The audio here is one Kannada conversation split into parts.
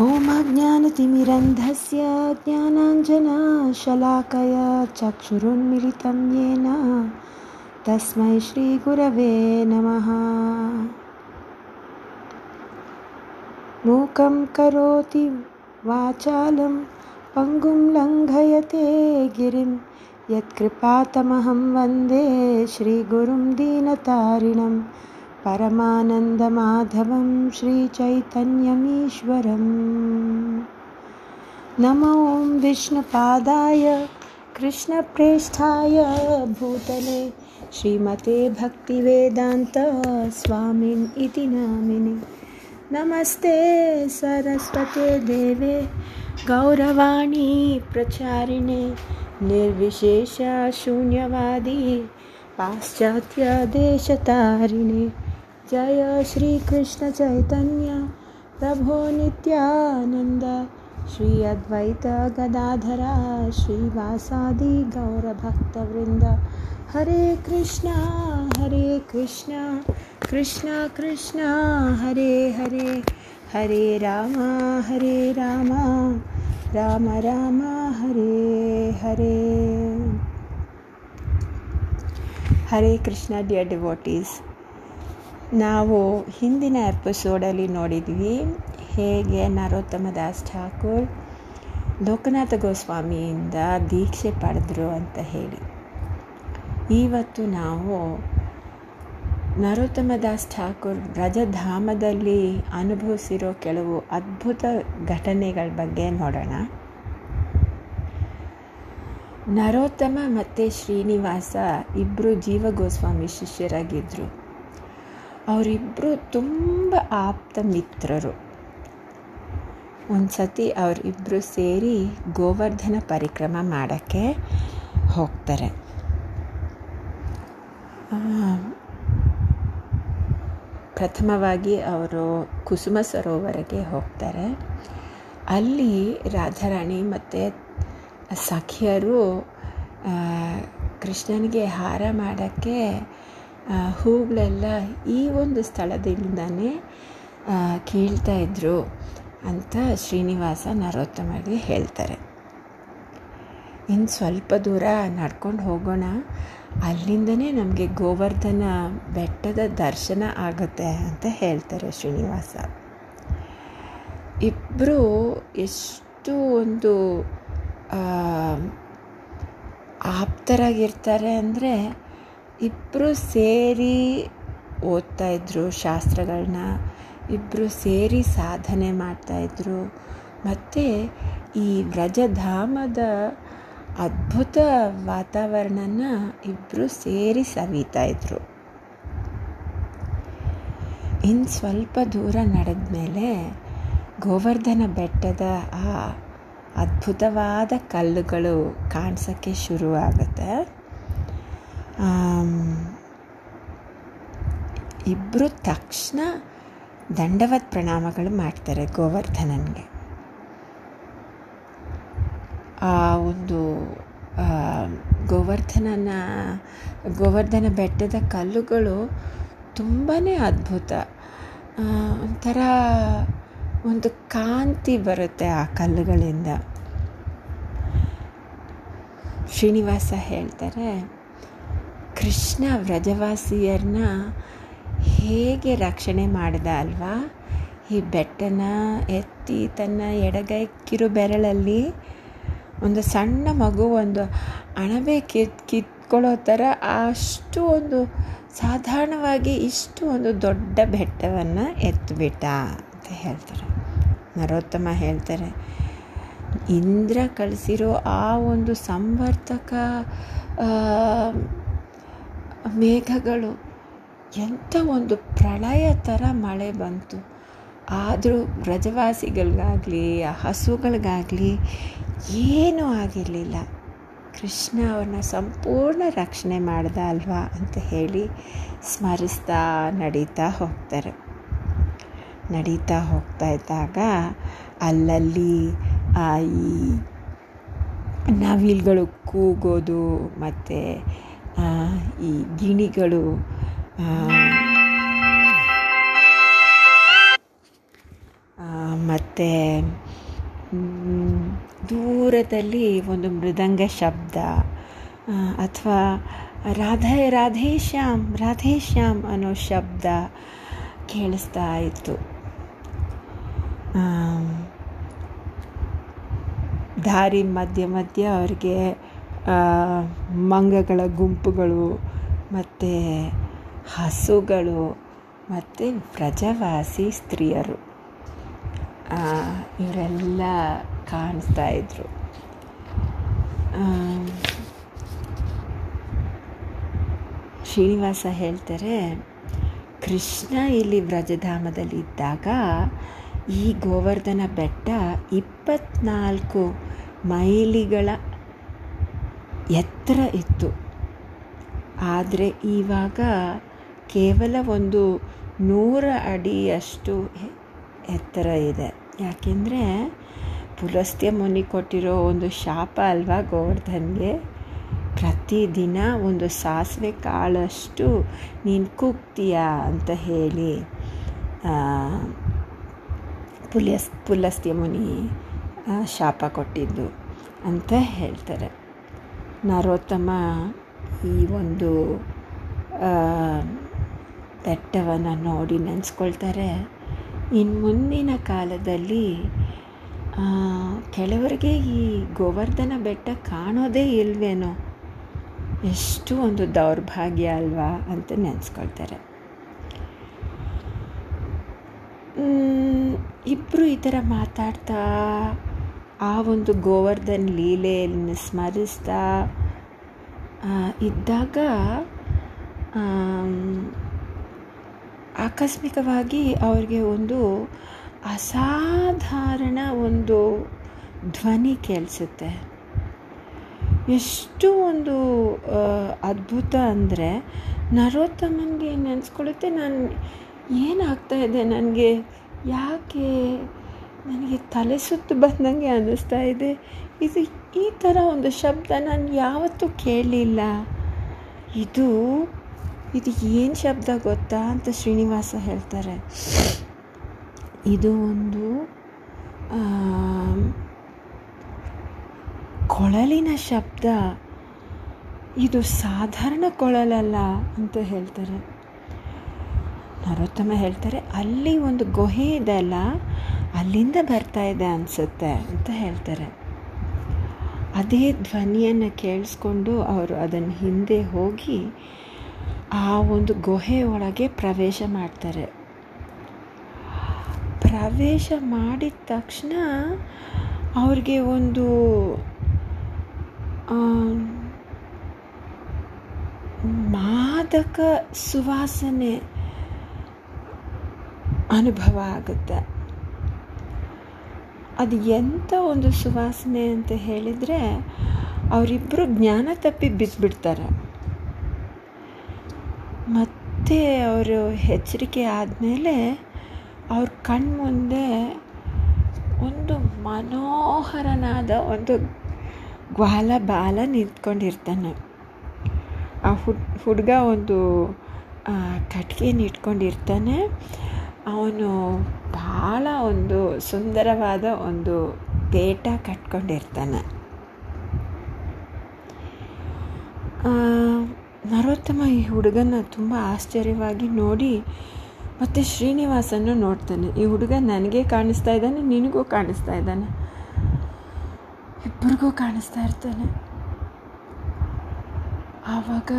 ॐ अज्ञानतिमिरन्धस्य ज्ञानाञ्जनशलाकया चक्षुरुन्मिलितं येन। तस्मै श्रीगुरवे नमः। मूकं करोति वाचालं पङ्गुं लङ्घयते गिरिं। यत्कृपातमहं वन्दे श्रीगुरुं दीनतारिणं परमानन्दमाधवं श्रीचैतन्यमीश्वरम्। नमो विष्णुपादाय, कृष्णप्रेष्ठाय भूतले, श्रीमते भक्तिवेदान्त स्वामिन् इति नामिनि। नमस्ते सरस्वते देवे, गौरवाणी प्रचारिणे, निर्विशेषशून्यवादी पाश्चात्यदेशतारिणे जय श्रीकृष्णचैतन्य प्रभो नित्यानन्द, श्री अद्वैत गदाधरा श्रीवासादि गौरभक्तवृन्द। हरे कृष्णा हरे कृष्णा कृष्णा कृष्णा, हरे हरे हरे राम हरे राम राम राम, हरे हरे। हरे कृष्णा डियर डिवोटीज़ ನಾವು ಹಿಂದಿನ ಎಪಿಸೋಡಲ್ಲಿ ನೋಡಿದ್ವಿ ಹೇಗೆ ನರೋತ್ತಮ ದಾಸ್ ಠಾಕೂರ್ ಲೋಕನಾಥ ಗೋಸ್ವಾಮಿಯಿಂದ ದೀಕ್ಷೆ ಪಡೆದ್ರು ಅಂತ ಹೇಳಿ. ಇವತ್ತು ನಾವು ನರೋತ್ತಮ ದಾಸ್ ಠಾಕೂರ್ ಬ್ರಜಧಾಮದಲ್ಲಿ ಅನುಭವಿಸಿರೋ ಕೆಲವು ಅದ್ಭುತ ಘಟನೆಗಳ ಬಗ್ಗೆ ನೋಡೋಣ. ನರೋತ್ತಮ ಮತ್ತು ಶ್ರೀನಿವಾಸ ಇಬ್ಬರು ಜೀವ ಗೋಸ್ವಾಮಿ ಶಿಷ್ಯರಾಗಿದ್ದರು ಅವರಿಬ್ಬರು ತುಂಬ ಆಪ್ತ ಮಿತ್ರರು. ಒಂದು ಸತಿ ಅವರಿಬ್ಬರು ಸೇರಿ ಗೋವರ್ಧನ ಪರಿಕ್ರಮ ಮಾಡೋಕ್ಕೆ ಹೋಗ್ತಾರೆ. ಪ್ರಥಮವಾಗಿ ಅವರು ಕುಸುಮ ಸರೋವರಕ್ಕೆ ಹೋಗ್ತಾರೆ. ಅಲ್ಲಿ ರಾಧಾರಾಣಿ ಮತ್ತು ಸಖಿಯರು ಕೃಷ್ಣನಿಗೆ ಹಾರ ಮಾಡೋಕ್ಕೆ ಹೂಗಳೆಲ್ಲ ಈ ಒಂದು ಸ್ಥಳದಿಂದನೇ ಕೀಳ್ತಾ ಇದ್ರು ಅಂತ ಶ್ರೀನಿವಾಸ ನರೋತ್ತಮರಿಗೆ ಹೇಳ್ತಾರೆ. ಇನ್ನು ಸ್ವಲ್ಪ ದೂರ ನಡ್ಕೊಂಡು ಹೋಗೋಣ. ಅಲ್ಲಿಂದನೇ ನಮಗೆ ಗೋವರ್ಧನ ಬೆಟ್ಟದ ದರ್ಶನ ಆಗುತ್ತೆ ಅಂತ ಹೇಳ್ತಾರೆ ಶ್ರೀನಿವಾಸ. ಇಬ್ಬರು ಎಷ್ಟು ಒಂದು ಆಪ್ತರಾಗಿರ್ತಾರೆ ಅಂದರೆ ಇಬ್ಬರು ಸೇರಿ ಓದ್ತಾಯಿದ್ರು ಶಾಸ್ತ್ರಗಳನ್ನ ಇಬ್ಬರು ಸೇರಿ ಸಾಧನೆ ಮಾಡ್ತಾಯಿದ್ರು ಮತ್ತು ಈ ವ್ರಜಧಾಮದ ಅದ್ಭುತ ವಾತಾವರಣನ ಇಬ್ಬರು ಸೇರಿ ಸವಿತಾಯಿದ್ರು ಇನ್ನು ಸ್ವಲ್ಪ ದೂರ ನಡೆದ ಮೇಲೆ ಗೋವರ್ಧನ ಬೆಟ್ಟದ ಆ ಅದ್ಭುತವಾದ ಕಲ್ಲುಗಳು ಕಾಣಿಸೋಕ್ಕೆ ಶುರುವಾಗುತ್ತೆ. ಇಬ್ಬರು ತಕ್ಷಣ ದಂಡವತ್ ಪ್ರಣಾಮಗಳು ಮಾಡ್ತಾರೆ ಗೋವರ್ಧನನಿಗೆ. ಆ ಒಂದು ಗೋವರ್ಧನನ, ಗೋವರ್ಧನ ಬೆಟ್ಟದ ಕಲ್ಲುಗಳು ತುಂಬಾ ಅದ್ಭುತ. ಒಂಥರ ಒಂದು ಕಾಂತಿ ಬರುತ್ತೆ ಆ ಕಲ್ಲುಗಳಿಂದ. ಶ್ರೀನಿವಾಸ ಹೇಳ್ತಾರೆ ಕೃಷ್ಣ ವ್ರಜವಾಸಿಯರನ್ನ ಹೇಗೆ ರಕ್ಷಣೆ ಮಾಡಿದ ಅಲ್ವಾ? ಈ ಬೆಟ್ಟನ ಎತ್ತಿ ತನ್ನ ಎಡಗೈ ಬೆರಳಲ್ಲಿ ಒಂದು ಸಣ್ಣ ಮಗು ಒಂದು ಅಣಬೆ ಕಿತ್, ಕಿತ್ಕೊಳ್ಳೋ ಥರ ಅಷ್ಟು ಒಂದು ಸಾಧಾರಣವಾಗಿ ಇಷ್ಟು ಒಂದು ದೊಡ್ಡ ಬೆಟ್ಟವನ್ನು ಎತ್ತಿಬಿಟ್ಟ ಅಂತ ಹೇಳ್ತಾರೆ. ನರೋತ್ತಮ ಹೇಳ್ತಾರೆ, ಇಂದ್ರ ಕಳಿಸಿರೋ ಆ ಒಂದು ಸಂವರ್ತಕ ಮೇಘಗಳು. ಎಂಥ ಒಂದು ಪ್ರಳಯ ಥರ ಮಳೆ ಬಂತು. ಆದರೂ ವ್ರಜವಾಸಿಗಳಿಗಾಗಲಿ ಹಸುಗಳಿಗಾಗಲಿ, ಏನೂ ಆಗಿರಲಿಲ್ಲ. ಕೃಷ್ಣ ಅವ್ರನ್ನ ಸಂಪೂರ್ಣ ರಕ್ಷಣೆ ಮಾಡ್ದ ಅಲ್ವಾ ಅಂತ ಹೇಳಿ ಸ್ಮರಿಸ್ತಾ ನಡೀತಾ ಹೋಗ್ತಾರೆ. ನಡೀತಾ ಹೋಗ್ತಾ ಇದ್ದಾಗ ಅಲ್ಲಲ್ಲಿ ಈ ನವಿಲುಗಳು ಕೂಗೋದು, ಮತ್ತು ಈ ಗಿಣಿಗಳು ಮತ್ತು ದೂರದಲ್ಲಿ ಒಂದು ಮೃದಂಗ ಶಬ್ದ ಅಥವಾ ರಾಧೆ ರಾಧೇಶ್ಯಾಮ್ ರಾಧೇಶ್ಯಾಮ್ ಅನ್ನೋ ಶಬ್ದ ಕೇಳಿಸ್ತಾ ಇತ್ತು. ದಾರಿ ಮಧ್ಯ ಮಧ್ಯ ಅವ್ರಿಗೆ ಮಂಗಗಳ ಗುಂಪುಗಳು, ಮತ್ತು ಹಸುಗಳು, ಮತ್ತು ವ್ರಜವಾಸಿ ಸ್ತ್ರೀಯರು. ಇವರೆಲ್ಲ ಕಾಣಿಸ್ತಾ ಇದ್ರು. ಶ್ರೀನಿವಾಸ ಹೇಳ್ತಾರೆ, ಕೃಷ್ಣ ಇಲ್ಲಿ ವ್ರಜಧಾಮದಲ್ಲಿ ಇದ್ದಾಗ ಈ ಗೋವರ್ಧನ ಬೆಟ್ಟ ಇಪ್ಪತ್ನಾಲ್ಕು ಮೈಲಿಗಳ ಎತ್ತರ ಇತ್ತು. ಆದರೆ ಇವಾಗ ಕೇವಲ ಒಂದು ನೂರ ಅಡಿಯಷ್ಟು ಎತ್ತರ ಇದೆ. ಯಾಕೆಂದರೆ ಪುಲಸ್ತ್ಯ ಮುನಿ ಕೊಟ್ಟಿರೋ ಒಂದು ಶಾಪ ಅಲ್ವಾ ಗೋವರ್ಧನ್ಗೆ? ಪ್ರತಿದಿನ ಒಂದು ಸಾಸಿವೆ ಕಾಳಷ್ಟು ನೀನು ಕೂಗ್ತೀಯ ಅಂತ ಹೇಳಿ ಪುಲಸ್ ಪುಲಸ್ತ್ಯ ಮುನಿ ಶಾಪ ಕೊಟ್ಟಿದ್ದು ಅಂತ ಹೇಳ್ತಾರೆ. ನರೋತ್ತಮ ಈ ಒಂದು ಬೆಟ್ಟವನ್ನು ನೋಡಿ ನೆನೆಸ್ಕೊಳ್ತಾರೆ. ಇನ್ನು ಮುಂದಿನ ಕಾಲದಲ್ಲಿ ಕೆಲವರಿಗೆ ಈ ಗೋವರ್ಧನ ಬೆಟ್ಟ ಕಾಣೋದೇ ಇಲ್ವೇನೋ, ಎಷ್ಟು ಒಂದು ದೌರ್ಭಾಗ್ಯ ಅಲ್ವಾ ಅಂತ ನೆನೆಸ್ಕೊಳ್ತಾರೆ. ಇಬ್ಬರು ಈ ಥರ ಮಾತಾಡ್ತಾ ಆ ಒಂದು ಗೋವರ್ಧನ್ ಲೀಲೆಯನ್ನು ಸ್ಮರಿಸ್ತಾ ಇದ್ದಾಗ ಆಕಸ್ಮಿಕವಾಗಿ ಅವ್ರಿಗೆ ಒಂದು ಅಸಾಧಾರಣ ಒಂದು ಧ್ವನಿ ಕೇಳಿಸುತ್ತೆ. ಎಷ್ಟು ಒಂದು ಅದ್ಭುತ ಅಂದರೆ ನರೋತ್ತಮನಿಗೆ ನೆನೆಸ್ಕೊಳ್ಳುತ್ತೆ. ನಾನು ಏನಾಗ್ತಾ ಇದೆ? ನನಗೆ ಯಾಕೆ ನನಗೆ ತಲೆ ಸುತ್ತು ಬಂದಂಗೆ ಅನ್ನಿಸ್ತಾ ಇದೆ. ಇದು ಈ ಥರ ಒಂದು ಶಬ್ದ ನಾನು ಯಾವತ್ತೂ ಕೇಳಲಿಲ್ಲ. ಇದು ಇದು ಏನು ಶಬ್ದ ಗೊತ್ತಾ ಅಂತ ಶ್ರೀನಿವಾಸ ಹೇಳ್ತಾರೆ. ಇದು ಒಂದು ಕೊಳಲಿನ ಶಬ್ದ. ಇದು ಸಾಧಾರಣ ಕೊಳಲಲ್ಲ ಅಂತ ಹೇಳ್ತಾರೆ. ನರೋತ್ತಮ ಹೇಳ್ತಾರೆ, ಅಲ್ಲಿ ಒಂದು ಗುಹೆ ಇದೆಯಲ್ಲ ಅಲ್ಲಿಂದ ಬರ್ತಾ ಇದೆ ಅನಿಸುತ್ತೆ ಅಂತ ಹೇಳ್ತಾರೆ. ಅದೇ ಧ್ವನಿಯನ್ನು ಕೇಳಿಸ್ಕೊಂಡು ಅವರು ಅದನ್ನು ಹಿಂದೆ ಹೋಗಿ ಆ ಒಂದು ಗುಹೆ ಒಳಗೆ ಪ್ರವೇಶ ಮಾಡ್ತಾರೆ. ಪ್ರವೇಶ ಮಾಡಿದ ತಕ್ಷಣ ಅವ್ರಿಗೆ ಒಂದು ಮಾದಕ ಸುವಾಸನೆ ಅನುಭವ ಆಗುತ್ತೆ. ಅದು ಎಂಥ ಒಂದು ಸುವಾಸನೆ ಅಂತ ಹೇಳಿದರೆ ಅವರಿಬ್ಬರು ಜ್ಞಾನ ತಪ್ಪಿ ಬಿದ್ದುಬಿಡ್ತಾರೆ ಮತ್ತೆ ಅವರು ಎಚ್ಚರಿಕೆ ಆದಮೇಲೆ ಅವ್ರ ಕಣ್ಮುಂದೆ ಒಂದು ಮನೋಹರನಾದ ಒಂದು ಗ್ವಾಲ ಬಾಲ ನಿಂತ್ಕೊಂಡಿರ್ತಾನೆ. ಆ ಹುಡ್, ಹುಡುಗ ಒಂದು ಕಟ್ಗೆನ ಇಟ್ಕೊಂಡಿರ್ತಾನೆ. ಅವನು ಭಾಳ ಒಂದು ಸುಂದರವಾದ ಒಂದು ತೇಟ ಕಟ್ಕೊಂಡಿರ್ತಾನೆ. ನರೋತ್ತಮ ಈ ಹುಡುಗನ ತುಂಬ ಆಶ್ಚರ್ಯವಾಗಿ ನೋಡಿ ಮತ್ತು ಶ್ರೀನಿವಾಸನ್ನು ನೋಡ್ತಾನೆ. ಈ ಹುಡುಗ ನನಗೆ ಕಾಣಿಸ್ತಾ ಇದ್ದಾನೆ, ನಿನಗೂ ಕಾಣಿಸ್ತಾ ಇದ್ದಾನೆ. ಇಬ್ಬರಿಗೂ ಕಾಣಿಸ್ತಾ ಇರ್ತಾನೆ. ಆವಾಗ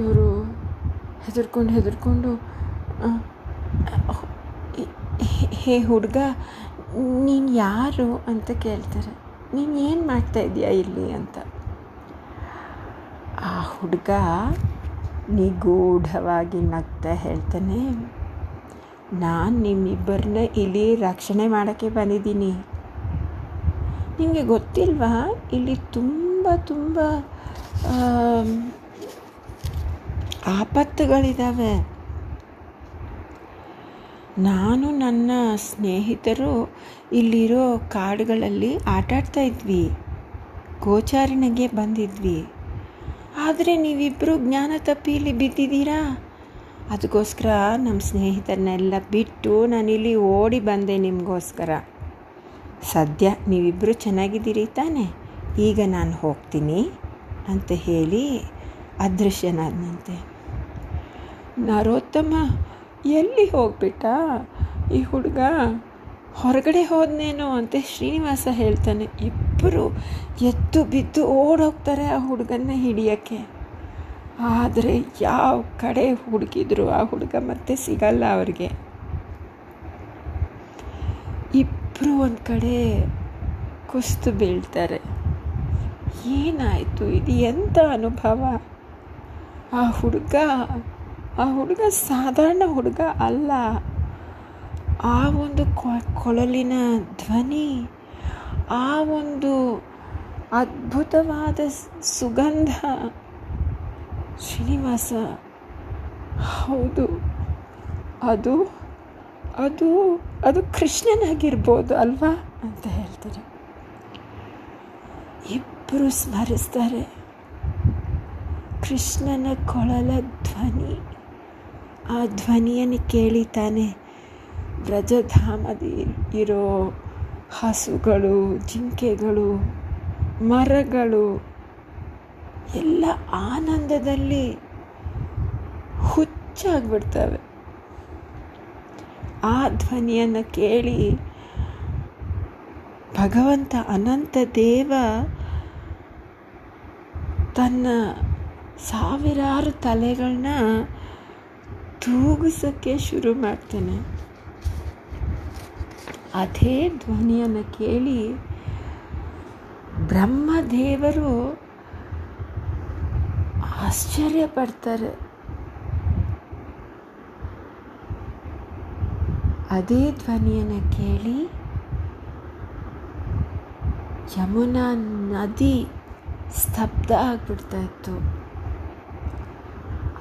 ಇವರು ಹೆದರ್ಕೊಂಡು ಹೆದರ್ಕೊಂಡು ಹೇ ಹುಡುಗ, ನೀನು ಯಾರು ಅಂತ ಕೇಳ್ತಾರೆ. ನೀನು ಏನು ಮಾಡ್ತಾ ಇದೀಯಾ ಇಲ್ಲಿ ಅಂತ. ಆ ಹುಡುಗ ನಿಗೂಢವಾಗಿ ನಗ್ತಾ ಹೇಳ್ತಾನೆ, ನಾನು ನಿಮ್ಮಿಬ್ಬರನ್ನ ಇಲ್ಲಿ ರಕ್ಷಣೆ ಮಾಡೋಕ್ಕೆ ಬಂದಿದ್ದೀನಿ. ನಿಮಗೆ ಗೊತ್ತಿಲ್ವಾ, ಇಲ್ಲಿ ತುಂಬ ತುಂಬ ಆಪತ್ತುಗಳಿದ್ದಾವೆ ನಾನು ನನ್ನ ಸ್ನೇಹಿತರು ಇಲ್ಲಿರೋ ಕಾಡುಗಳಲ್ಲಿ ಆಟಾಡ್ತಾ ಇದ್ವಿ. ಗೋಚಾರಣೆಗೆ ಬಂದಿದ್ವಿ. ಆದರೆ ನೀವಿಬ್ಬರು ಜ್ಞಾನ ತಪ್ಪಿ ಇಲ್ಲಿ ಬಿದ್ದಿದ್ದೀರಾ? ಅದಕ್ಕೋಸ್ಕರ ನಮ್ಮ ಸ್ನೇಹಿತರನ್ನೆಲ್ಲ ಬಿಟ್ಟು ನಾನಿಲ್ಲಿ ಓಡಿ ಬಂದೆ ನಿಮಗೋಸ್ಕರ. ಸದ್ಯ ನೀವಿಬ್ಬರು ಚೆನ್ನಾಗಿದ್ದೀರಿ ತಾನೆ? ಈಗ ನಾನು ಹೋಗ್ತೀನಿ ಅಂತ ಹೇಳಿ ಅದೃಶ್ಯನಾದನಂತೆ. ನರೋತ್ತಮ, ಎಲ್ಲಿ ಹೋಗ್ಬಿಟ್ಟ? ಈ ಹುಡುಗ ಹೊರಗಡೆ ಹೋದ್ನೇನೋ ಅಂತ ಶ್ರೀನಿವಾಸ ಹೇಳ್ತಾನೆ. ಇಬ್ಬರು ಎದ್ದು ಬಿದ್ದು ಓಡೋಗ್ತಾರೆ ಆ ಹುಡುಗನ್ನ ಹಿಡಿಯೋಕ್ಕೆ. ಆದರೆ ಯಾವ ಕಡೆ ಹುಡುಕಿದ್ರು ಆ ಹುಡುಗ ಮತ್ತೆ ಸಿಗಲ್ಲ ಅವ್ರಿಗೆ. ಇಬ್ಬರು ಒಂದು ಕಡೆ ಕುಸ್ತು ಬೀಳ್ತಾರೆ. ಏನಾಯಿತು? ಇದು ಎಂಥ ಅನುಭವ? ಆ ಹುಡುಗ ಆ ಹುಡುಗ ಸಾಧಾರಣ ಹುಡುಗ ಅಲ್ಲ. ಆ ಒಂದು ಕೊಳಲಿನ ಧ್ವನಿ, ಆ ಒಂದು ಅದ್ಭುತವಾದ ಸುಗಂಧ. ಶ್ರೀನಿವಾಸ, ಹೌದು. ಅದು ಅದು ಅದು ಕೃಷ್ಣನಾಗಿರ್ಬೋದು ಅಲ್ವಾ ಅಂತ ಹೇಳ್ತಾರೆ. ಇಬ್ಬರು ಸ್ಮರಿಸ್ತಾರೆ. ಕೃಷ್ಣನ ಕೊಳಲ ಧ್ವನಿ. ಆ ಧ್ವನಿಯನ್ನು ಕೇಳಿತಾನೆ ರಜಧಾಮದಿ ಇರೋ ಹಸುಗಳು, ಜಿಂಕೆಗಳು, ಮರಗಳು, ಎಲ್ಲ ಆನಂದದಲ್ಲಿ ಹುಚ್ಚಾಗ್ಬಿಡ್ತವೆ. ಆ ಧ್ವನಿಯನ್ನು ಕೇಳಿ ಭಗವಂತ ಅನಂತ ದೇವ ತನ್ನ ಸಾವಿರಾರು ತಲೆಗಳನ್ನ ತೂಗಿಸೋಕ್ಕೆ ಶುರು ಮಾಡ್ತಾನೆ. ಅದೇ ಧ್ವನಿಯನ್ನು ಕೇಳಿ ಬ್ರಹ್ಮದೇವರು ಆಶ್ಚರ್ಯ ಪಡ್ತಾರೆ. ಅದೇ ಧ್ವನಿಯನ್ನು ಕೇಳಿ ಯಮುನಾ ನದಿ ಸ್ತಬ್ಧ ಆಗ್ಬಿಡ್ತಾ ಇತ್ತು.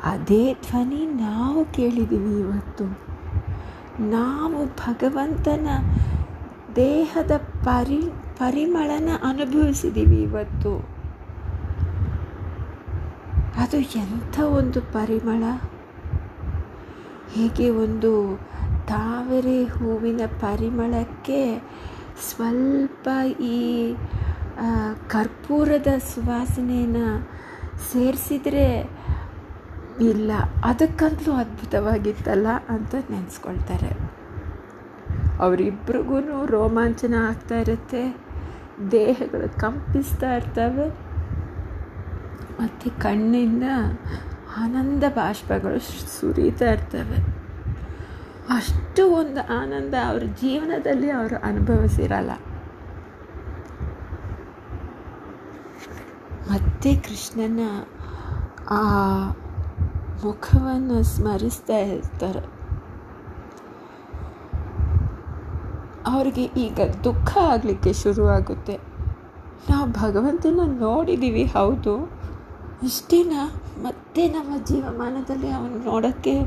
ಅದೇ ಧ್ವನಿ ನಾವು ಕೇಳಿದ್ದೀವಿ ಇವತ್ತು. ನಾವು ಭಗವಂತನ ದೇಹದ ಪರಿ, ಪರಿಮಳನ ಅನುಭವಿಸಿದ್ದೀವಿ ಇವತ್ತು. ಅದು ಎಂಥ ಒಂದು ಪರಿಮಳ? ಹೇಗೆ ಒಂದು ತಾವರೆ ಹೂವಿನ ಪರಿಮಳಕ್ಕೆ ಸ್ವಲ್ಪ ಈ ಕರ್ಪೂರದ ಸುವಾಸನೆಯನ್ನು ಸೇರಿಸಿದರೆ ಇಲ್ಲ ಅದಕ್ಕಂತೂ ಅದ್ಭುತವಾಗಿತ್ತಲ್ಲ ಅಂತ ನೆನೆಸ್ಕೊಳ್ತಾರೆ. ಅವರಿಬ್ರಿಗೂ ರೋಮಾಂಚನ ಆಗ್ತಾ ಇರುತ್ತೆ, ದೇಹಗಳು ಕಂಪಿಸ್ತಾ ಇರ್ತವೆ, ಮತ್ತು ಕಣ್ಣಿಂದ ಆನಂದ ಬಾಷ್ಪಗಳು ಸುರಿತಾ ಇರ್ತವೆ. ಅಷ್ಟು ಒಂದು ಆನಂದ ಅವ್ರ ಜೀವನದಲ್ಲಿ ಅವರು ಅನುಭವಿಸಿರಲ್ಲ. ಮತ್ತೆ ಕೃಷ್ಣನ ಆ ಮುಖವನ್ನು ಸ್ಮರಿಸ್ತಾ ಇರ್ತಾರೆ. ಅವರಿಗೆ ಈಗ ದುಃಖ ಆಗಲಿಕ್ಕೆ ಶುರುವಾಗುತ್ತೆ. ನಾವು ಭಗವಂತನ ನೋಡಿದ್ದೀವಿ ಹೌದು. ಇಷ್ಟೇನ ಮತ್ತೆ ನಮ್ಮ ಜೀವಮಾನದಲ್ಲಿ ಅವನು ನೋಡೋಕ್ಕೆ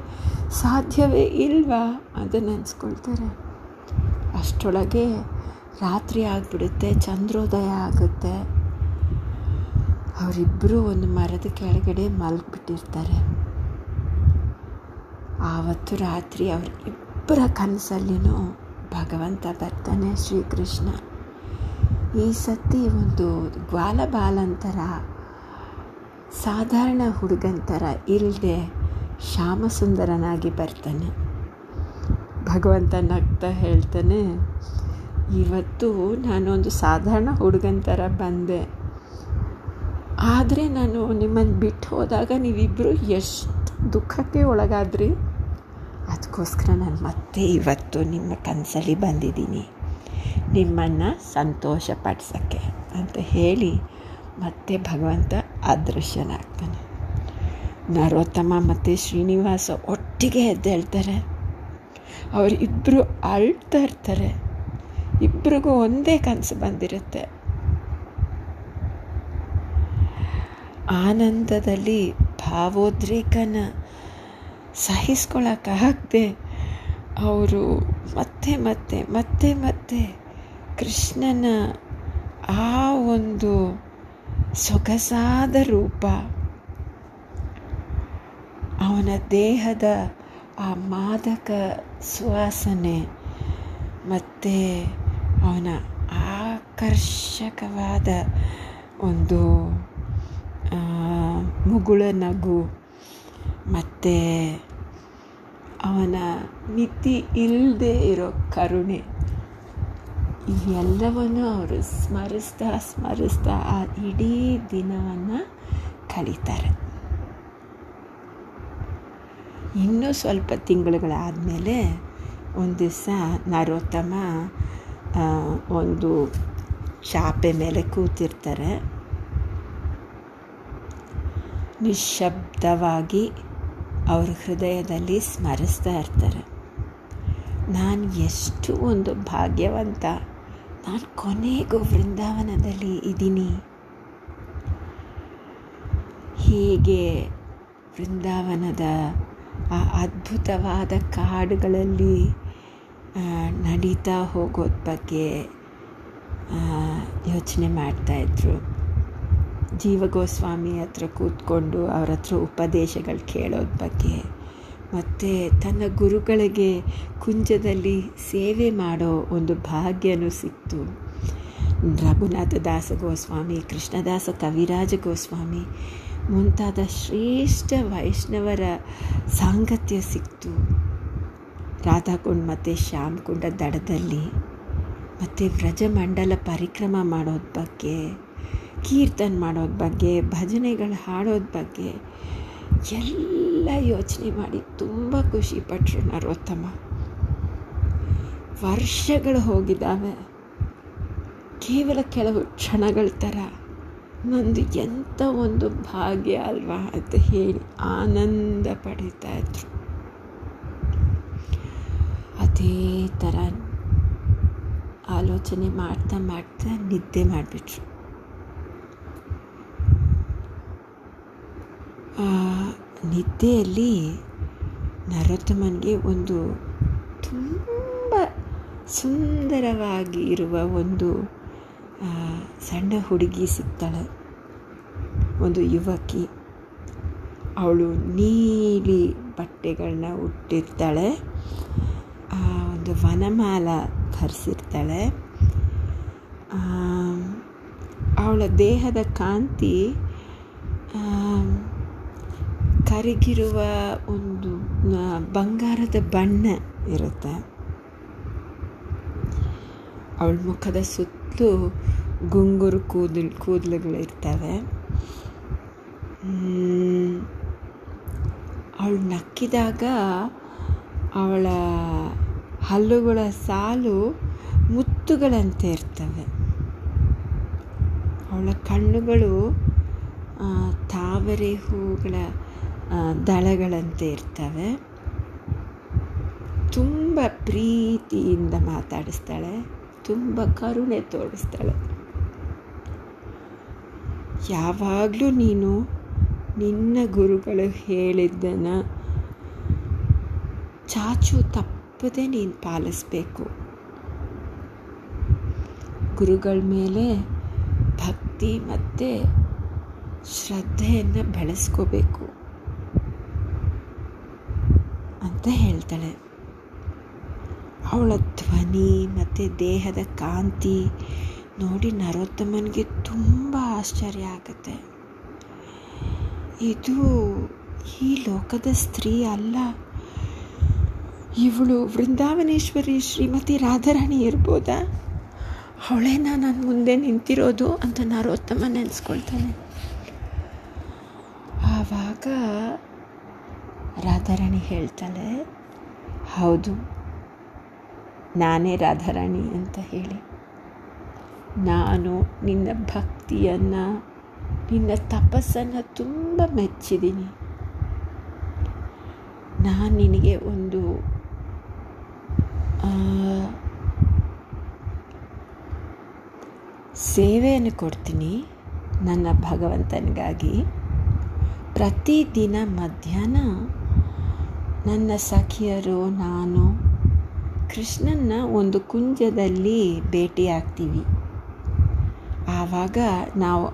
ಸಾಧ್ಯವೇ ಇಲ್ವಾ ಅಂತ ನೆನೆಸ್ಕೊಳ್ತಾರೆ ಅಷ್ಟರೊಳಗೆ ರಾತ್ರಿ ಆಗಿಬಿಡುತ್ತೆ, ಚಂದ್ರೋದಯ ಆಗುತ್ತೆ. ಅವರಿಬ್ಬರು ಒಂದು ಮರದ ಕೆಳಗಡೆ ಮಲಗಿಬಿಟ್ಟಿರ್ತಾರೆ. ಆವತ್ತು ರಾತ್ರಿ ಅವ್ರ ಇಬ್ಬರ ಕನಸಲ್ಲಿನೂ ಭಗವಂತ ಬರ್ತಾನೆ ಶ್ರೀಕೃಷ್ಣ. ಈ ಸತಿ ಒಂದು ಗ್ವಾಲಬಾಲಂತರ, ಸಾಧಾರಣ ಹುಡುಗಂತರ ಇಲ್ಲದೆ ಶ್ಯಾಮಸುಂದರನಾಗಿ ಬರ್ತಾನೆ. ಭಗವಂತ ನಗ್ತಾ ಹೇಳ್ತಾನೆ, ಇವತ್ತು ನಾನೊಂದು ಸಾಧಾರಣ ಹುಡುಗನ ಥರ ಬಂದೆ. ಆದರೆ ನಾನು ನಿಮ್ಮನ್ನು ಬಿಟ್ಟು ಹೋದಾಗ ನೀವಿಬ್ಬರು ಎಷ್ಟು ದುಃಖಕ್ಕೆ ಒಳಗಾದ್ರಿ? ಅದಕ್ಕೋಸ್ಕರ ನಾನು ಮತ್ತೆ ಇವತ್ತು ನಿಮ್ಮ ಕನಸಲ್ಲಿ ಬಂದಿದ್ದೀನಿ. ನಿಮ್ಮನ್ನು ಸಂತೋಷ ಪಡಿಸೋಕ್ಕೆ ಅಂತ ಹೇಳಿ ಮತ್ತೆ ಭಗವಂತ ಅದೃಶ್ಯನಾಗ್ತಾನೆ. ನರೋತ್ತಮ ಮತ್ತು ಶ್ರೀನಿವಾಸ ಒಟ್ಟಿಗೆ ಎದ್ದೇಳ್ತಾರೆ ಅವರಿಬ್ಬರು ಅಳ್ತಾ ಇರ್ತಾರೆ. ಇಬ್ರಿಗೂ ಒಂದೇ ಕನಸು ಬಂದಿರುತ್ತೆ. ಆನಂದದಲ್ಲಿ ಭಾವೋದ್ರೇಕನ ಸಹಿಸ್ಕೊಳ್ಳೋಕ್ಕಾಗದೆ ಅವರು ಮತ್ತೆ ಮತ್ತೆ ಮತ್ತೆ ಮತ್ತೆ ಕೃಷ್ಣನ ಆ ಒಂದು ಸೊಗಸಾದ ರೂಪ, ಅವನ ದೇಹದ ಆ ಮಾದಕ ಸುವಾಸನೆ ಮತ್ತು ಅವನ ಆಕರ್ಷಕವಾದ ಒಂದು ಮುಗುಳ ನಗು ಮತ್ತು ಅವನ ಮಿತಿ ಇಲ್ಲದೆ ಇರೋ ಕರುಣೆ. ಈ ಎಲ್ಲವನ್ನು ಅವರು ಸ್ಮರಿಸ್ತಾ ಸ್ಮರಿಸ್ತಾ ಆ ಇಡೀ ದಿನವನ್ನು ಕಳೀತಾರೆ. ಇನ್ನೂ ಸ್ವಲ್ಪ ತಿಂಗಳುಗಳಾದಮೇಲೆ ಒಂದು ದಿವಸ ನರೋತ್ತಮ ಒಂದು ಚಾಪೆ ಮೇಲೆ ಕೂತಿರ್ತಾರೆ. ನಿಶ್ಶಬ್ದವಾಗಿ ಅವ್ರ ಹೃದಯದಲ್ಲಿ ಸ್ಮರಿಸ್ತಾ ಇರ್ತಾರೆ. ನಾನು ಎಷ್ಟು ಒಂದು ಭಾಗ್ಯವಂತ. ನಾನು ಕೊನೆಗೂ ವೃಂದಾವನದಲ್ಲಿ ಇದ್ದೀನಿ. ಹೀಗೆ ವೃಂದಾವನದ ಆ ಅದ್ಭುತವಾದ ಕಾಡುಗಳಲ್ಲಿ ನಡೀತಾ ಹೋಗೋದ ಬಗ್ಗೆ ಯೋಚನೆ ಮಾಡ್ತಾಯಿದ್ರು ಜೀವ ಗೋಸ್ವಾಮಿ ಹತ್ರ ಕೂತ್ಕೊಂಡು ಅವ್ರ ಹತ್ರ ಉಪದೇಶಗಳು ಕೇಳೋದ ಬಗ್ಗೆ. ಮತ್ತು ತನ್ನ ಗುರುಗಳಿಗೆ ಕುಂಜದಲ್ಲಿ ಸೇವೆ ಮಾಡೋ ಒಂದು ಭಾಗ್ಯನೂ ಸಿಕ್ತು. ರಘುನಾಥ ದಾಸ ಗೋಸ್ವಾಮಿ, ಕೃಷ್ಣದಾಸ ಕವಿರಾಜ ಗೋಸ್ವಾಮಿ ಮುಂತಾದ ಶ್ರೇಷ್ಠ ವೈಷ್ಣವರ ಸಾಂಗತ್ಯ ಸಿಕ್ತು. ರಾಧಾಕುಂಡ್ ಮತ್ತು ಶ್ಯಾಮಕುಂಡ ದಡದಲ್ಲಿ ಮತ್ತು ವ್ರಜಮಂಡಲ ಪರಿಕ್ರಮ ಮಾಡೋದ ಬಗ್ಗೆ ಕೀರ್ತನ್ ಮಾಡೋದ ಬಗ್ಗೆ, ಭಜನೆಗಳು ಹಾಡೋದ ಬಗ್ಗೆ ಎಲ್ಲ ಯೋಚನೆ ಮಾಡಿ ತುಂಬ ಖುಷಿಪಟ್ಟರು ನರೋತ್ತಮ. ವರ್ಷಗಳು ಹೋಗಿದ್ದಾವೆ. ಕೇವಲ ಕೆಲವು ಕ್ಷಣಗಳ ಥರ. ನಂದು ಎಂಥ ಒಂದು ಭಾಗ್ಯ ಅಲ್ವಾ ಅಂತ ಹೇಳಿ ಆನಂದ ಪಡೀತಾ ಇದ್ರು. ಅದೇ ಥರ ಆಲೋಚನೆ ಮಾಡ್ತಾ ಮಾಡ್ತಾ ನಿದ್ದೆ ಮಾಡಿಬಿಟ್ರು. ನಿದ್ದೆಯಲ್ಲಿ ನರೋತ್ತಮನಿಗೆ ಒಂದು ತುಂಬ ಸುಂದರವಾಗಿ ಇರುವ ಒಂದು ಸಣ್ಣ ಹುಡುಗಿ ಸಿಗ್ತಾಳೆ. ಒಂದು ಯುವಕಿ. ಅವಳು ನೀಲಿ ಬಟ್ಟೆಗಳನ್ನ ಉಟ್ಟಿರ್ತಾಳೆ. ಒಂದು ವನಮಾಲ ಧರಿಸಿರ್ತಾಳೆ. ಅವಳ ದೇಹದ ಕಾಂತಿ ಕರಗಿರುವ ಒಂದು ಬಂಗಾರದ ಬಣ್ಣ ಇರುತ್ತೆ. ಅವಳ ಮುಖದ ಸುತ್ತಲೂ ಗುಂಗುರು ಕೂದಲು ಕೂದಲುಗಳಿರ್ತವೆ ಅವಳು ನಕ್ಕಿದಾಗ ಅವಳ ಹಲ್ಲುಗಳ ಸಾಲು ಮುತ್ತುಗಳಂತೆ ಇರ್ತವೆ. ಅವಳ ಕಣ್ಣುಗಳು ತಾವರೆ ಹೂಗಳ ದಳಗಳಂತೆ ಇರ್ತವೆ. ತುಂಬ ಪ್ರೀತಿಯಿಂದ ಮಾತಾಡಿಸ್ತಾಳೆ. ತುಂಬ ಕರುಣೆ ತೋರಿಸ್ತಾಳೆ. ಯಾವಾಗಲೂ ನೀನು ನಿನ್ನ ಗುರುಗಳು ಹೇಳಿದ್ದನ್ನು ಚಾಚು ತಪ್ಪದೆ ನೀನು ಪಾಲಿಸ್ಬೇಕು. ಗುರುಗಳ ಮೇಲೆ ಭಕ್ತಿ ಮತ್ತು ಶ್ರದ್ಧೆಯನ್ನು ಬೆಳೆಸ್ಕೋಬೇಕು. ಅಂತ ಹೇಳ್ತಾಳೆ. ಅವಳ ಧ್ವನಿ ಮತ್ತು ದೇಹದ ಕಾಂತಿ ನೋಡಿ ನರೋತ್ತಮನಿಗೆ ತುಂಬ ಆಶ್ಚರ್ಯ ಆಗುತ್ತೆ. ಇದು ಈ ಲೋಕದ ಸ್ತ್ರೀ ಅಲ್ಲ. ಇವಳು ವೃಂದಾವನೇಶ್ವರಿ ಶ್ರೀಮತಿ ರಾಧಾರಾಣಿ ಇರ್ಬೋದಾ? ಅವಳೇನ ನನ್ನ ಮುಂದೆ ನಿಂತಿರೋದು ಅಂತ ನರೋತ್ತಮ ನೆನೆಸ್ಕೊಳ್ತಾನೆ. ಆವಾಗ ರಾಧಾರಾಣಿ ಹೇಳ್ತಾಳೆ, ಹೌದು, ನಾನೇ ರಾಧಾರಾಣಿ ಅಂತ ಹೇಳಿ. ನಾನು ನಿನ್ನ ಭಕ್ತಿಯನ್ನು, ನಿನ್ನ ತಪಸ್ಸನ್ನು ತುಂಬ ಮೆಚ್ಚಿದ್ದೀನಿ. ನಾನು ನಿನಗೆ ಒಂದು ಸೇವೆಯನ್ನು ಕೊಡ್ತೀನಿ ನನ್ನ ಭಗವಂತನಿಗಾಗಿ. ಪ್ರತಿದಿನ ಮಧ್ಯಾಹ್ನ ನನ್ನ ಸಖಿಯರು ನಾನು ಕೃಷ್ಣನ್ನ ಒಂದು ಕುಂಜದಲ್ಲಿ ಭೇಟಿಯಾಗ್ತೀವಿ. ಆವಾಗ ನಾವು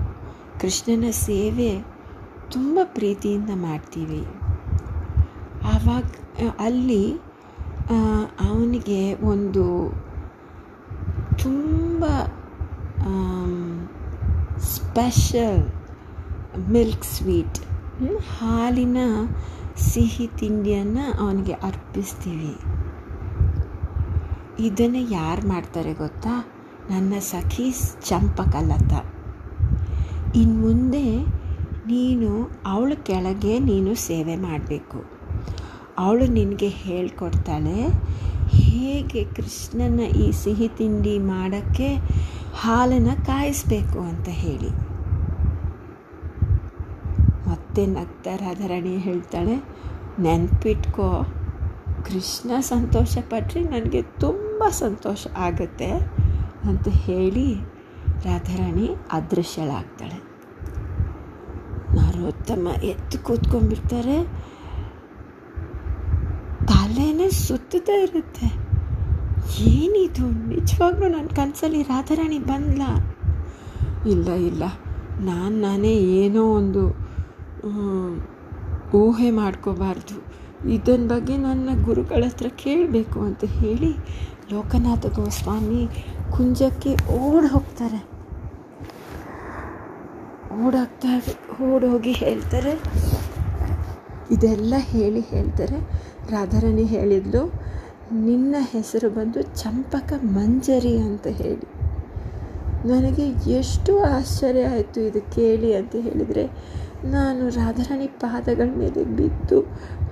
ಕೃಷ್ಣನ ಸೇವೆ ತುಂಬ ಪ್ರೀತಿಯಿಂದ ಮಾಡ್ತೀವಿ. ಆವಾಗ, ಅಲ್ಲಿ ಅವನಿಗೆ ಒಂದು ತುಂಬ ಸ್ಪೆಷಲ್ ಮಿಲ್ಕ್ ಸ್ವೀಟ್ ಹಾಲಿನ ಸಿಹಿ ತಿಂಡಿಯನ್ನು ಅವನಿಗೆ ಅರ್ಪಿಸ್ತೀವಿ. ಇದನ್ನು ಯಾರು ಮಾಡ್ತಾರೆ ಗೊತ್ತಾ? ನನ್ನ ಸಖಿ ಚಂಪಕಲತ. ಇನ್ನು ಮುಂದೆ ನೀನು ಅವಳ ಕೆಳಗೆ ನೀನು ಸೇವೆ ಮಾಡಬೇಕು. ಅವಳು ನಿನಗೆ ಹೇಳ್ಕೊಡ್ತಾಳೆ, ಹೇಗೆ ಕೃಷ್ಣನ ಈ ಸಿಹಿ ತಿಂಡಿ ಮಾಡೋಕ್ಕೆ ಹಾಲನ್ನು ಕಾಯಿಸ್ಬೇಕು? ಅಂತ ಹೇಳಿ. ಮತ್ತೆ ನಗ್ತಾ ರಾಧಾರಾಣಿ ಹೇಳ್ತಾಳೆ, ನೆನ್ಪಿಟ್ಕೋ, ಕೃಷ್ಣ ಸಂತೋಷ ಪಟ್ಟರೆ ನನಗೆ ತುಂಬ ಸಂತೋಷ ಆಗುತ್ತೆ ಅಂತ ಹೇಳಿ ರಾಧಾರಾಣಿ ಅದೃಶ್ಯಳಾಗ್ತಾಳೆ. ನರೋತ್ತಮ ಎತ್ತು ಕೂತ್ಕೊಂಡ್ಬಿಡ್ತಾರೆ. ತಲೆನೇ ಸುತ್ತದೇ ಇರುತ್ತೆ. ಏನಿದು? ನಿಜವಾಗ್ಲೂ ನನ್ನ ಕನಸಲ್ಲಿ ರಾಧಾರಾಣಿ ಬಂದ್ಲ? ಇಲ್ಲ ಇಲ್ಲ. ನಾನು ನಾನೇ ಏನೋ ಒಂದು ಊಹೆ ಮಾಡ್ಕೋಬಾರ್ದು. ಇದನ್ನ ಬಗ್ಗೆ ನನ್ನ ಗುರುಗಳ ಹತ್ರ ಕೇಳಬೇಕು ಅಂತ ಹೇಳಿ ಲೋಕನಾಥ ಗೋಸ್ವಾಮಿ ಕುಂಜಕ್ಕೆ ಓಡಿ ಹೋಗ್ತಾರೆ. ಓಡೋಗ್ತಾ ಓಡೋಗಿ ಹೇಳ್ತಾರೆ. ಇದೆಲ್ಲ ಹೇಳಿ ಹೇಳ್ತಾರೆ. ರಾಧಾರಾಣಿ ಹೇಳಿದ್ಲು, ನಿನ್ನ ಹೆಸರು ಬಂದು ಚಂಪಕ ಮಂಜರಿ ಅಂತ ಹೇಳಿ. ನನಗೆ ಎಷ್ಟು ಆಶ್ಚರ್ಯ ಆಯಿತು ಇದು ಕೇಳಿ ಅಂತ ಹೇಳಿದರೆ ನಾನು ರಾಧಾರಾಣಿ ಪಾದಗಳ ಮೇಲೆ ಬಿದ್ದು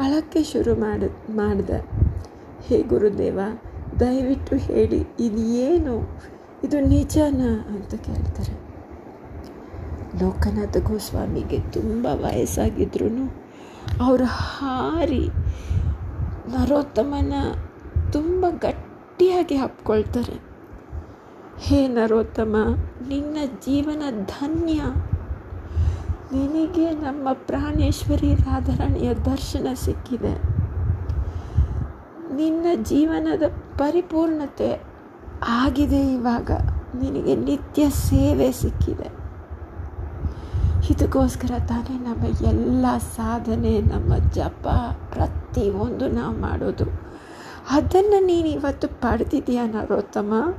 ಅಳಕ್ಕೆ ಶುರು ಮಾಡ, ಮಾಡಿದೆ. ಹೇ ಗುರುದೇವ, ದಯವಿಟ್ಟು ಹೇಳಿ ಇದು ಏನು ಇದು ನಿಜನಾ ಅಂತ ಕೇಳ್ತಾರೆ. ಲೋಕನಾಥ ಗೋಸ್ವಾಮಿಗೆ ತುಂಬ ವಯಸ್ಸಾಗಿದ್ರೂ ಅವರು ಹಾರಿ ನರೋತ್ತಮನ ತುಂಬ ಗಟ್ಟಿಯಾಗಿ ಹಪ್ಕೊಳ್ತಾರೆ. ಹೇ ನರೋತ್ತಮ, ನಿನ್ನ ಜೀವನ ಧನ್ಯ. ನಿನಗೆ ನಮ್ಮ ಪ್ರಾಣೇಶ್ವರಿ ರಾಧಾರಾಣಿಯ ದರ್ಶನ ಸಿಕ್ಕಿದೆ. ನಿನ್ನ ಜೀವನದ ಪರಿಪೂರ್ಣತೆ ಆಗಿದೆ ಇವಾಗ. ನಿನಗೆ ನಿತ್ಯ ಸೇವೆ ಸಿಕ್ಕಿದೆ. ಇದಕ್ಕೋಸ್ಕರ ತಾನೇ ನಮ್ಮ ಎಲ್ಲ ಸಾಧನೆ, ನಮ್ಮ ಜಪ ಪ್ರತಿಯೊಂದು ನಾವು ಮಾಡೋದು. ಅದನ್ನು ನೀನು ಇವತ್ತು ಪಡೆದಿದೆಯಾ ನರೋತ್ತಮ?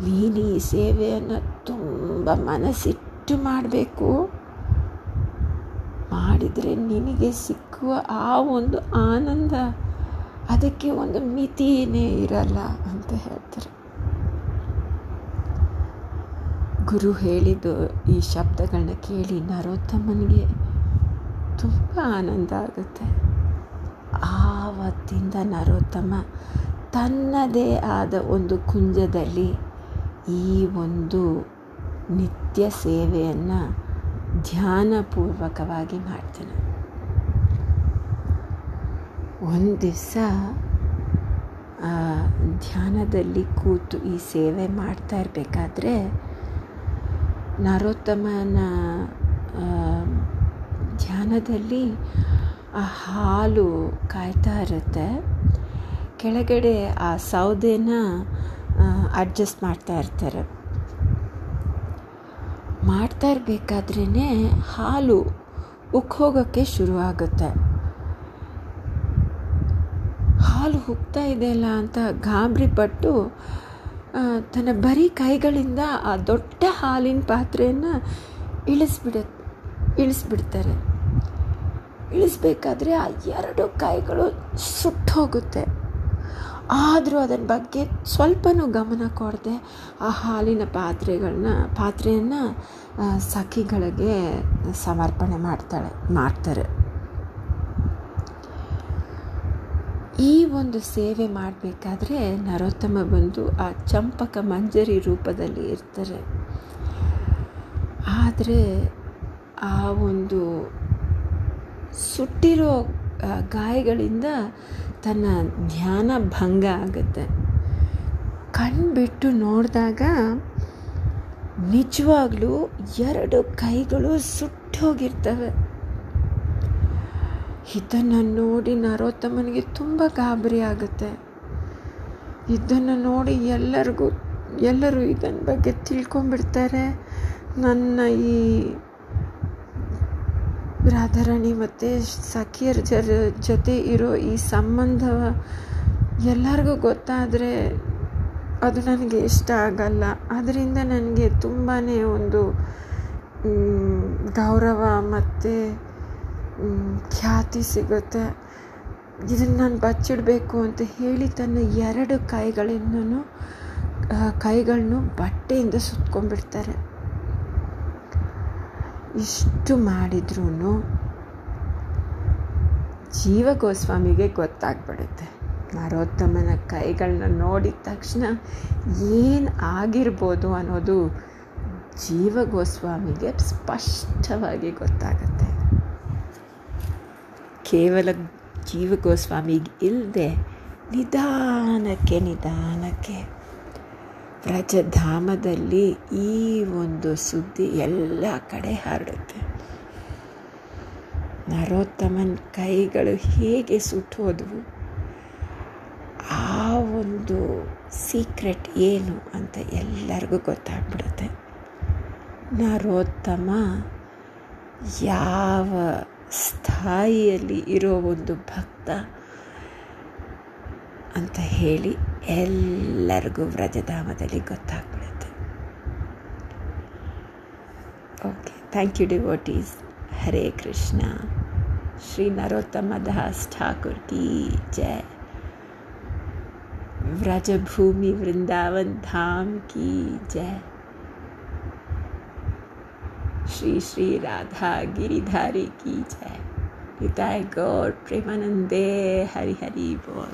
ನೀನು ಈ ಸೇವೆಯನ್ನು ತುಂಬ ಮನಸ್ಸಿಟ್ಟು ಮಾಡಬೇಕು. ಮಾಡಿದರೆ ನಿನಗೆ ಸಿಕ್ಕುವ ಆ ಒಂದು ಆನಂದ, ಅದಕ್ಕೆ ಒಂದು ಮಿತಿಯೇ ಇರಲ್ಲ ಅಂತ ಹೇಳ್ತಾರೆ. ಗುರು ಹೇಳಿದ್ದು ಈ ಶಬ್ದಗಳನ್ನ ಕೇಳಿ ನರೋತ್ತಮನಿಗೆ ತುಂಬ ಆನಂದ ಆಗುತ್ತೆ. ಆವತ್ತಿಂದ ನರೋತ್ತಮ ತನ್ನದೇ ಆದ ಒಂದು ಕುಂಜದಲ್ಲಿ ಈ ಒಂದು ನಿತ್ಯ ಸೇವೆಯನ್ನು ಧ್ಯಾನಪೂರ್ವಕವಾಗಿ ಮಾಡ್ತಾನೆ. ಒಂದು ದಿವಸ ಧ್ಯಾನದಲ್ಲಿ ಕೂತು ಈ ಸೇವೆ ಮಾಡ್ತಾ ಇರಬೇಕಾದ್ರೆ, ನರೋತ್ತಮನ ಧ್ಯಾನದಲ್ಲಿ ಆ ಹಾಲು ಕಾಯ್ತಾ ಇರುತ್ತೆ. ಕೆಳಗಡೆ ಆ ಸೌದೆನ ಅಡ್ಜಸ್ಟ್ ಮಾಡ್ತಾ ಇರ್ತಾರೆ. ಮಾಡ್ತಾ ಇರಬೇಕಾದ್ರೇ ಹಾಲು ಉಕ್ಕೋಗೋಕ್ಕೆ ಶುರುವಾಗುತ್ತೆ. ಹಾಲು ಹುಕ್ತಾ ಇದೆಯಲ್ಲ ಅಂತ ಗಾಬರಿ ಪಟ್ಟು ತನ್ನ ಬರೀ ಕೈಗಳಿಂದ ಆ ದೊಡ್ಡ ಹಾಲಿನ ಪಾತ್ರೆಯನ್ನು ಇಳಿಸ್ಬಿಡ ಇಳಿಸ್ಬಿಡ್ತಾರೆ. ಇಳಿಸ್ಬೇಕಾದ್ರೆ ಆ ಎರಡು ಕೈಗಳು ಸುಟ್ಟು ಹೋಗುತ್ತೆ ಆದರೂ ಅದರ ಬಗ್ಗೆ ಸ್ವಲ್ಪನೂ ಗಮನ ಕೊಡದೆ ಆ ಹಾಲಿನ ಪಾತ್ರೆಗಳನ್ನ ಪಾತ್ರೆಯನ್ನು ಸಖಿಗಳಿಗೆ ಸಮರ್ಪಣೆ ಮಾಡ್ತಾಳೆ, ಮಾಡ್ತಾರೆ. ಈ ಒಂದು ಸೇವೆ ಮಾಡಬೇಕಾದ್ರೆ ನರೋತ್ತಮ ಬಂದು ಆ ಚಂಪಕ ಮಂಜರಿ ರೂಪದಲ್ಲಿ ಇರ್ತಾರೆ. ಆದರೆ ಆ ಒಂದು ಸುಟ್ಟಿರೋ ಗಾಯಗಳಿಂದ ತನ್ನ ಧ್ಯಾನ ಭಂಗ ಆಗುತ್ತೆ. ಕಣ್ಬಿಟ್ಟು ನೋಡಿದಾಗ ನಿಜವಾಗ್ಲೂ ಎರಡು ಕೈಗಳು ಸುಟ್ಟೋಗಿರ್ತವೆ. ಇದನ್ನು ನೋಡಿ ನರೋತ್ತಮನಿಗೆ ತುಂಬ ಗಾಬರಿ ಆಗುತ್ತೆ. ಇದನ್ನು ನೋಡಿ ಎಲ್ಲರಿಗೂ, ಎಲ್ಲರೂ ಇದನ್ನ ಬಗ್ಗೆ ತಿಳ್ಕೊಂಬಿಡ್ತಾರೆ ನನ್ನ ಈ ರಾಧಾರಾಣಿ ಮತ್ತು ಸಖಿಯರ ಜರ ಜೊತೆ ಇರೋ ಈ ಸಂಬಂಧ ಎಲ್ಲರಿಗೂ ಗೊತ್ತಾದರೆ ಅದು ನನಗೆ ಇಷ್ಟ ಆಗಲ್ಲ. ಅದರಿಂದ ನನಗೆ ತುಂಬಾ ಒಂದು ಗೌರವ ಮತ್ತು ಖ್ಯಾತಿ ಸಿಗುತ್ತೆ. ಇದನ್ನು ನಾನು ಬಚ್ಚಿಡಬೇಕು ಅಂತ ಹೇಳಿ ತನ್ನ ಎರಡು ಕೈಗಳಿಂದನೂ ಕೈಗಳನ್ನು ಬಟ್ಟೆಯಿಂದ ಸುತ್ಕೊಂಡ್ಬಿಡ್ತಾರೆ. ಇಷ್ಟು ಮಾಡಿದ್ರೂ ಜೀವ ಗೋಸ್ವಾಮಿಗೆ ಗೊತ್ತಾಗ್ಬಿಡುತ್ತೆ. ನರೋತ್ತಮನ ಕೈಗಳನ್ನ ನೋಡಿದ ತಕ್ಷಣ ಏನು ಆಗಿರ್ಬೋದು ಅನ್ನೋದು ಜೀವ ಗೋಸ್ವಾಮಿಗೆ ಸ್ಪಷ್ಟವಾಗಿ ಗೊತ್ತಾಗುತ್ತೆ. ಕೇವಲ ಜೀವ ಗೋಸ್ವಾಮಿಗೆ ಇಲ್ಲದೆ ನಿಧಾನಕ್ಕೆ ನಿಧಾನಕ್ಕೆ ವ್ರಜಧಾಮದಲ್ಲಿ ಈ ಒಂದು ಸುದ್ದಿ ಎಲ್ಲ ಕಡೆ ಹರಡುತ್ತೆ. ನರೋತ್ತಮನ್ ಕೈಗಳು ಹೇಗೆ ಸುಟ್ಟೋದ್ವು ಆ ಒಂದು ಸೀಕ್ರೆಟ್ ಏನು ಅಂತ ಎಲ್ಲರಿಗೂ ಗೊತ್ತಾಗ್ಬಿಡುತ್ತೆ. ನರೋತ್ತಮ ಯಾವ ಸ್ಥಾಯಿಯಲ್ಲಿ ಇರೋ ಒಂದು ಭಕ್ತ ಅಂತ ಹೇಳಿ ಎಲ್ಲರಿಗೂ ವ್ರಜಧಾಮದಲ್ಲಿ ಗೊತ್ತಾಗ್ಬಿಡುತ್ತೆ okay thank you devotees Hare Krishna Shri Narottam Das Thakur ಕಿ ಜಯ व्रजभूमि वृंदावन धाम की जय श्री श्री राधा गिरिधारी की जय हिताय गौर प्रेमानंदे हरि हरि बोल